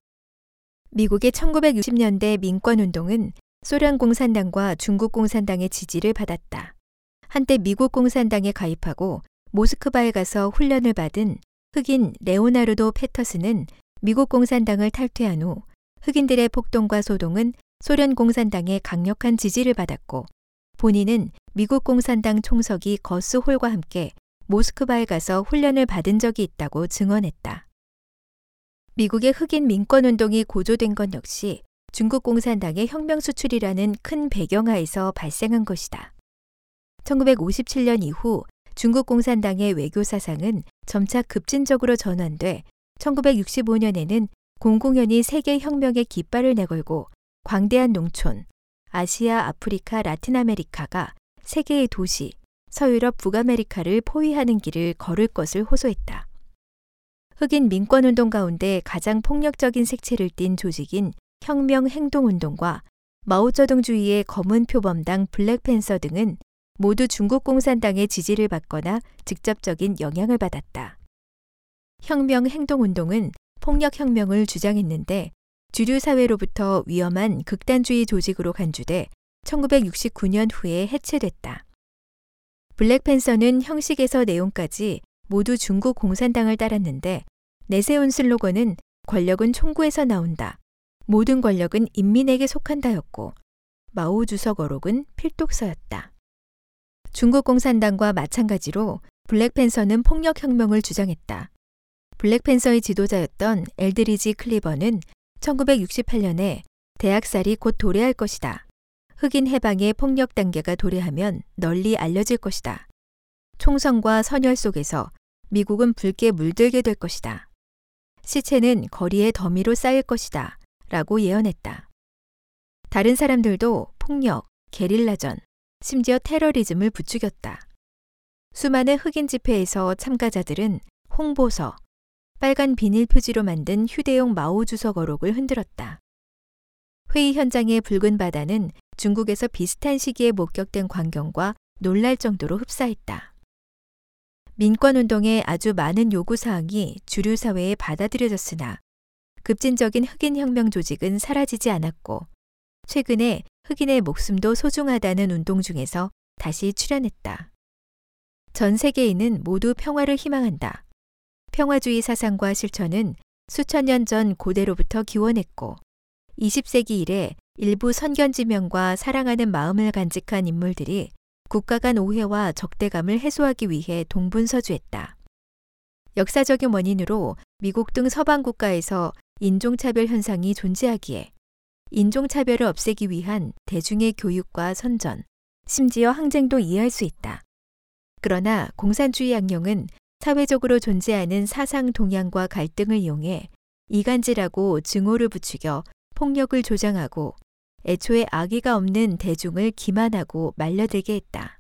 미국의 1960년대 민권운동은 소련 공산당과 중국 공산당의 지지를 받았다. 한때 미국 공산당에 가입하고 모스크바에 가서 훈련을 받은 흑인 레오나르도 페터스는 미국 공산당을 탈퇴한 후 흑인들의 폭동과 소동은 소련 공산당의 강력한 지지를 받았고 본인은 미국 공산당 총석이 거스 홀과 함께 모스크바에 가서 훈련을 받은 적이 있다고 증언했다. 미국의 흑인 민권 운동이 고조된 건 역시 중국 공산당의 혁명 수출이라는 큰 배경하에서 발생한 것이다. 1957년 이후 중국 공산당의 외교 사상은 점차 급진적으로 전환돼 1965년에는 공공연히 세계 혁명의 깃발을 내걸고 광대한 농촌, 아시아, 아프리카, 라틴 아메리카가 세계의 도시, 서유럽, 북아메리카를 포위하는 길을 걸을 것을 호소했다. 흑인 민권운동 가운데 가장 폭력적인 색채를 띤 조직인 혁명 행동운동과 마오쩌둥주의의 검은 표범당 블랙팬서 등은 모두 중국 공산당의 지지를 받거나 직접적인 영향을 받았다. 혁명 행동운동은 폭력혁명을 주장했는데 주류 사회로부터 위험한 극단주의 조직으로 간주돼 1969년 후에 해체됐다. 블랙팬서는 형식에서 내용까지 모두 중국 공산당을 따랐는데 내세운 슬로건은 권력은 총구에서 나온다. 모든 권력은 인민에게 속한다였고 마오 주석 어록은 필독서였다. 중국 공산당과 마찬가지로 블랙팬서는 폭력혁명을 주장했다. 블랙팬서의 지도자였던 엘드리지 클리버는 1968년에 대학살이 곧 도래할 것이다. 흑인 해방의 폭력 단계가 도래하면 널리 알려질 것이다. 총성과 선열 속에서 미국은 붉게 물들게 될 것이다. 시체는 거리에 더미로 쌓일 것이다. 라고 예언했다. 다른 사람들도 폭력, 게릴라전, 심지어 테러리즘을 부추겼다. 수많은 흑인 집회에서 참가자들은 홍보서, 빨간 비닐 표지로 만든 휴대용 마오 주석 어록을 흔들었다. 회의 현장의 붉은 바다는 중국에서 비슷한 시기에 목격된 광경과 놀랄 정도로 흡사했다. 민권운동의 아주 많은 요구사항이 주류 사회에 받아들여졌으나 급진적인 흑인 혁명 조직은 사라지지 않았고 최근에 흑인의 목숨도 소중하다는 운동 중에서 다시 출현했다. 전 세계인은 모두 평화를 희망한다. 평화주의 사상과 실천은 수천 년 전 고대로부터 기원했고 20세기 이래 일부 선견지명과 사랑하는 마음을 간직한 인물들이 국가 간 오해와 적대감을 해소하기 위해 동분서주했다. 역사적인 원인으로 미국 등 서방 국가에서 인종차별 현상이 존재하기에 인종차별을 없애기 위한 대중의 교육과 선전, 심지어 항쟁도 이해할 수 있다. 그러나 공산주의 양령은 사회적으로 존재하는 사상 동향과 갈등을 이용해 이간질하고 증오를 부추겨 폭력을 조장하고 애초에 악의가 없는 대중을 기만하고 말려들게 했다.